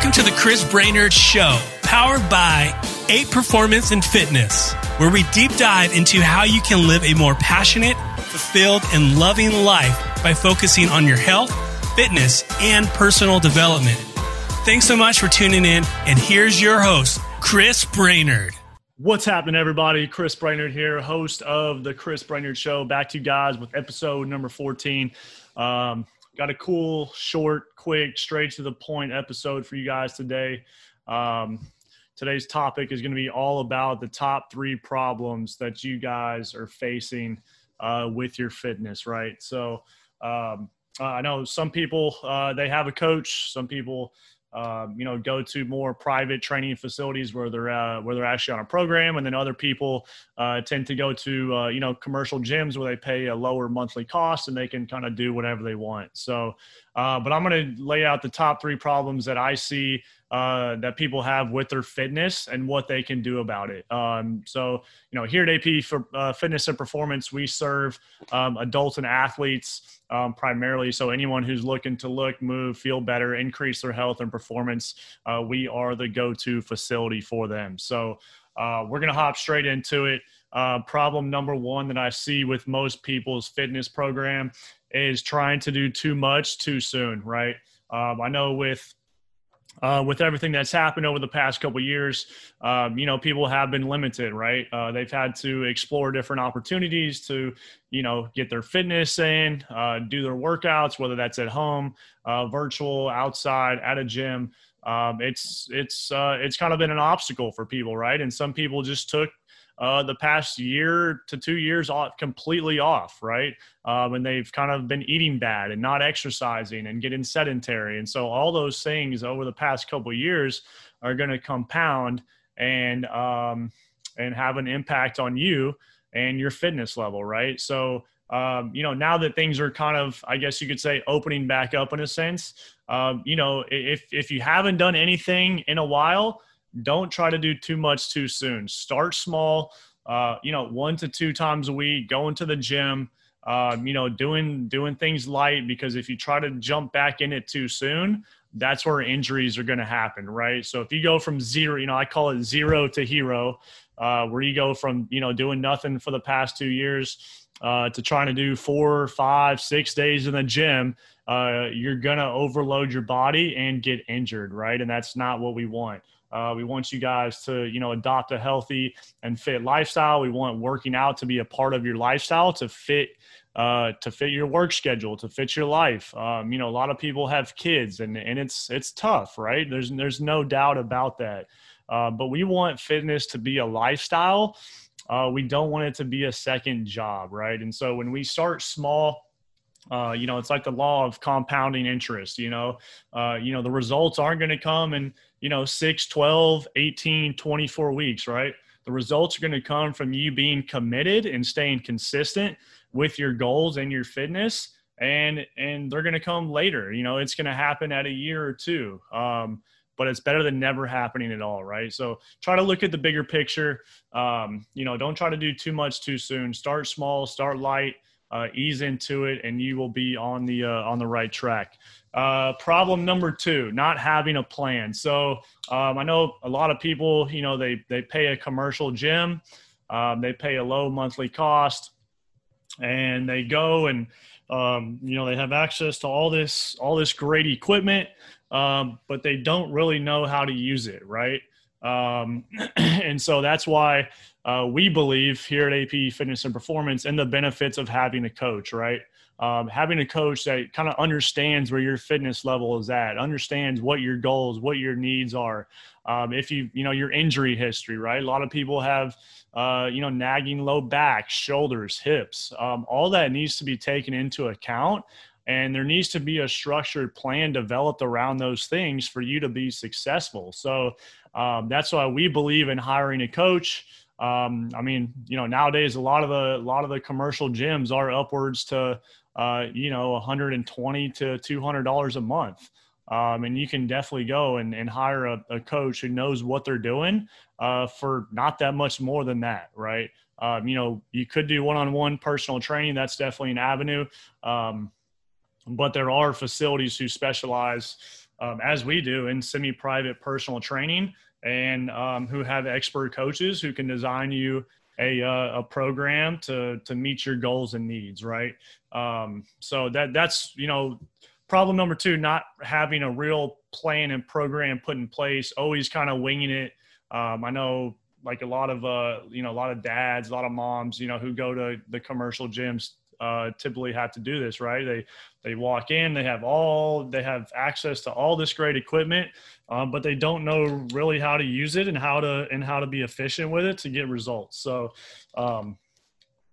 Welcome to the Chris Brainard Show, powered by 8 Performance and Fitness, where we deep dive into how you can live a more passionate, fulfilled, and loving life by focusing on your health, fitness, and personal development. Thanks so much for tuning in, and here's your host, Chris Brainard. What's happening, everybody? Chris Brainard here, host of the Chris Brainard Show. Back to you guys with episode number 14. Um, got a cool, short, quick, straight to the point episode for you guys today. Um, today's topic is going to be all about the top three problems that you guys are facing uh, with your fitness, right? So, um, I know some people uh, they have a coach. Some people um, you know, go to more private training facilities where they're uh, where they're actually on a program, and then other people uh, tend to go to uh, you know commercial gyms where they pay a lower monthly cost and they can kind of do whatever they want. So, uh, but I'm going to lay out the top three problems that I see uh, that people have with their fitness and what they can do about it. Um, so, you know, here at AP for uh, Fitness and Performance, we serve um, adults and athletes um, primarily. So, anyone who's looking to look, move, feel better, increase their health and performance, uh, we are the go to facility for them. So, uh, we're going to hop straight into it. Uh, problem number one that I see with most people's fitness program is trying to do too much too soon, right? Um, I know with uh, with everything that's happened over the past couple years, um, you know, people have been limited, right? Uh, they've had to explore different opportunities to, you know, get their fitness in, uh, do their workouts, whether that's at home, uh, virtual, outside, at a gym. Um, it's it's uh, it's kind of been an obstacle for people, right? And some people just took uh, the past year to two years off, completely off, right? Um, and they've kind of been eating bad and not exercising and getting sedentary. And so all those things over the past couple years are going to compound and um, and have an impact on you and your fitness level, right? So um, you know, now that things are kind of, I guess you could say, opening back up in a sense, um, you know, if if you haven't done anything in a while, don't try to do too much too soon. Start small, uh, you know, one to two times a week, going to the gym, um, you know, doing doing things light because if you try to jump back in it too soon, that's where injuries are going to happen, right? So if you go from zero, you know, I call it zero to hero, uh, where you go from you know doing nothing for the past two years uh, to trying to do four, five, six days in the gym, uh, you're gonna overload your body and get injured, right? And that's not what we want. Uh, we want you guys to, you know, adopt a healthy and fit lifestyle. We want working out to be a part of your lifestyle to fit uh, to fit your work schedule, to fit your life. Um, you know, a lot of people have kids, and and it's it's tough, right? There's there's no doubt about that. Uh, but we want fitness to be a lifestyle. Uh, we don't want it to be a second job, right? And so when we start small uh, you know, it's like the law of compounding interest, you know, uh, you know, the results aren't going to come in, you know, 6, 12, 18, 24 weeks, right? The results are going to come from you being committed and staying consistent with your goals and your fitness. And, and they're going to come later, you know, it's going to happen at a year or two. Um, but it's better than never happening at all, right? So try to look at the bigger picture. Um, you know, don't try to do too much too soon. Start small, start light uh, ease into it, and you will be on the uh, on the right track. Uh, problem number two: not having a plan. So um, I know a lot of people, you know, they they pay a commercial gym, um, they pay a low monthly cost, and they go and um, you know they have access to all this all this great equipment, um, but they don't really know how to use it, right? Um, and so that's why uh, we believe here at AP Fitness and Performance in the benefits of having a coach, right? Um, having a coach that kind of understands where your fitness level is at, understands what your goals, what your needs are. Um, if you, you know, your injury history, right? A lot of people have, uh, you know, nagging low back, shoulders, hips. Um, all that needs to be taken into account. And there needs to be a structured plan developed around those things for you to be successful. So um, that's why we believe in hiring a coach. Um, I mean, you know, nowadays a lot of the a lot of the commercial gyms are upwards to uh, you know 120 to 200 dollars a month. Um, and you can definitely go and, and hire a, a, coach who knows what they're doing uh, for not that much more than that, right? Um, you know, you could do one-on-one personal training. That's definitely an avenue. Um, but there are facilities who specialize um, as we do in semi-private personal training, and um, who have expert coaches who can design you a, uh, a program to to meet your goals and needs. Right. Um, so that that's you know problem number two, not having a real plan and program put in place, always kind of winging it. Um, I know like a lot of uh, you know a lot of dads, a lot of moms, you know, who go to the commercial gyms uh, typically have to do this, right? They they walk in, they have all they have access to all this great equipment, um, but they don't know really how to use it and how to and how to be efficient with it to get results. So, um,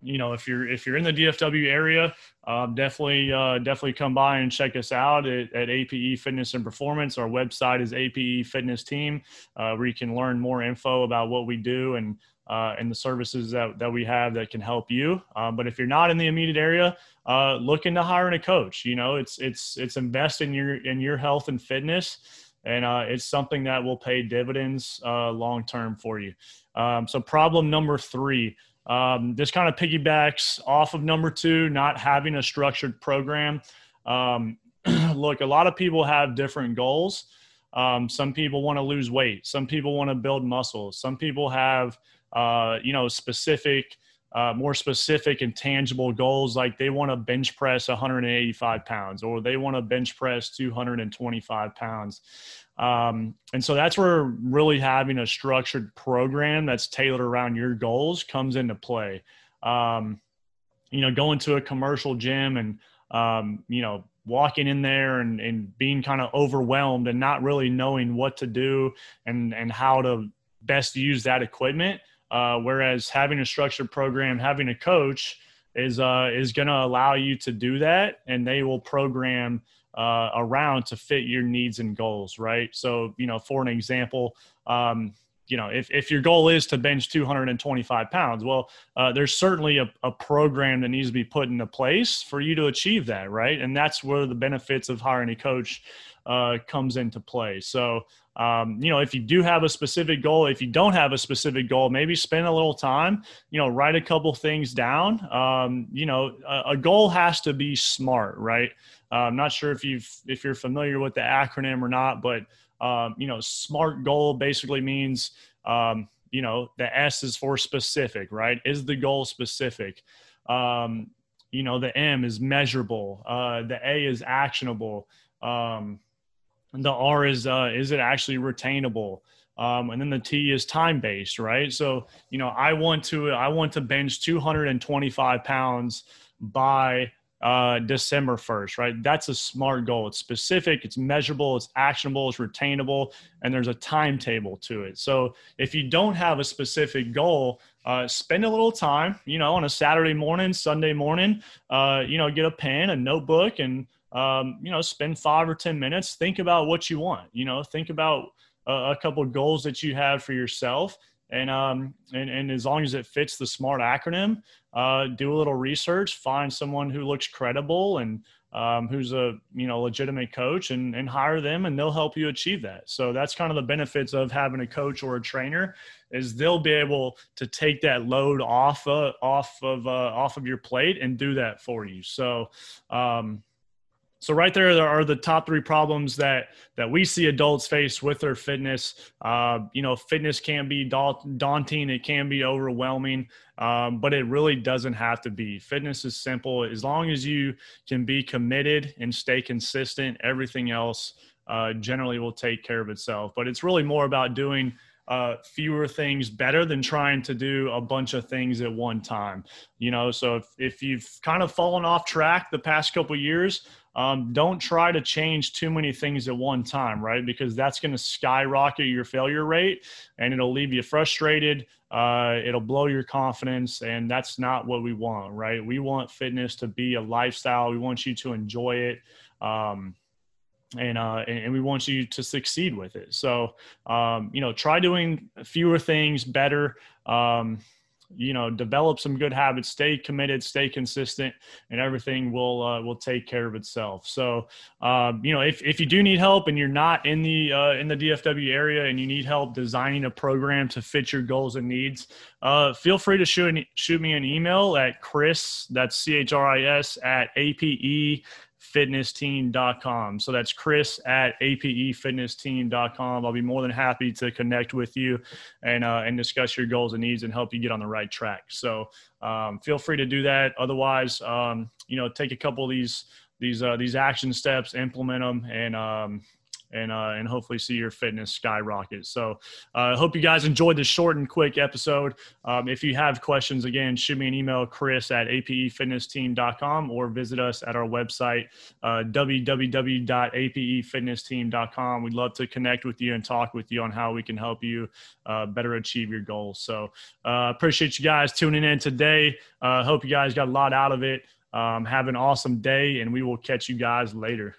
you know, if you're if you're in the DFW area, um, definitely uh, definitely come by and check us out at, at, APE Fitness and Performance. Our website is APE Fitness Team, uh, where you can learn more info about what we do and uh, and the services that, that we have that can help you. Um, but if you're not in the immediate area, uh, look into hiring a coach. You know, it's it's it's invest in your in your health and fitness, and uh, it's something that will pay dividends uh, long term for you. Um, so problem number three. Um, this kind of piggybacks off of number two, not having a structured program. Um, look, a lot of people have different goals. Um, some people want to lose weight. Some people want to build muscle. Some people have uh, you know, specific, uh, more specific and tangible goals like they want to bench press 185 pounds or they want to bench press 225 pounds. Um, and so that's where really having a structured program that's tailored around your goals comes into play. Um, you know, going to a commercial gym and, um, you know, walking in there and, and being kind of overwhelmed and not really knowing what to do and, and how to best use that equipment uh, whereas having a structured program, having a coach is uh, is going to allow you to do that, and they will program uh, around to fit your needs and goals. Right. So you know, for an example. Um, you know, if, if your goal is to bench 225 pounds, well, uh, there's certainly a, a program that needs to be put into place for you to achieve that, right? And that's where the benefits of hiring a coach uh, comes into play. So um, you know, if you do have a specific goal, if you don't have a specific goal, maybe spend a little time, you know, write a couple things down. Um, you know, a, a, goal has to be smart, right? Uh, I'm not sure if you've, if you're familiar with the acronym or not, but, um, you know, SMART goal basically means, um, you know, the S is for specific, right? Is the goal specific? Um, you know, the M is measurable. Uh, the A is actionable. Um, the R is uh, is it actually retainable? Um, and then the T is time based, right? So you know, I want to I want to bench 225 pounds by uh, December 1st, right? That's a smart goal. It's specific, it's measurable, it's actionable, it's retainable, and there's a timetable to it. So if you don't have a specific goal, uh, spend a little time, you know, on a Saturday morning, Sunday morning, uh, you know, get a pen, a notebook, and um, you know, spend five or 10 minutes, think about what you want, you know, think about a couple of goals that you have for yourself. And, um, and, and as long as it fits the SMART acronym, uh, do a little research, find someone who looks credible and um, who's a you know legitimate coach and, and hire them and they'll help you achieve that so that's kind of the benefits of having a coach or a trainer is they'll be able to take that load off uh, off of uh, off of your plate and do that for you so um, so right there, there are the top three problems that that we see adults face with their fitness. Uh, you know, fitness can be daunting, it can be overwhelming, um, but it really doesn't have to be. Fitness is simple as long as you can be committed and stay consistent. Everything else uh, generally will take care of itself. But it's really more about doing uh, fewer things better than trying to do a bunch of things at one time. You know, so if, if you've kind of fallen off track the past couple years, um, don't try to change too many things at one time, right? Because that's going to skyrocket your failure rate and it'll leave you frustrated. Uh, it'll blow your confidence, and that's not what we want, right? We want fitness to be a lifestyle. We want you to enjoy it. Um, and uh, and we want you to succeed with it. So, um, you know, try doing fewer things better. Um, you know develop some good habits stay committed stay consistent and everything will uh, will take care of itself. So um, you know if, if you do need help and you're not in the uh, in the dfw area and you need help designing a program to fit your goals and needs uh, feel free to shoot, shoot me an email at chris that's c-h-r-i-s at ape apefitnessteam.com. So that's Chris at apefitnessteam.com. I'll be more than happy to connect with you and uh, and discuss your goals and needs and help you get on the right track. So um, feel free to do that. Otherwise, um, you know, take a couple of these these uh, these action steps, implement them, and um, and uh, and hopefully see your fitness skyrocket. So I uh, hope you guys enjoyed this short and quick episode. Um, if you have questions, again, shoot me an email, Chris at apefitnessteam.com or visit us at our website, uh, www.apefitnessteam.com. We'd love to connect with you and talk with you on how we can help you uh, better achieve your goals. So uh, appreciate you guys tuning in today. Uh, hope you guys got a lot out of it. Um, have an awesome day, and we will catch you guys later.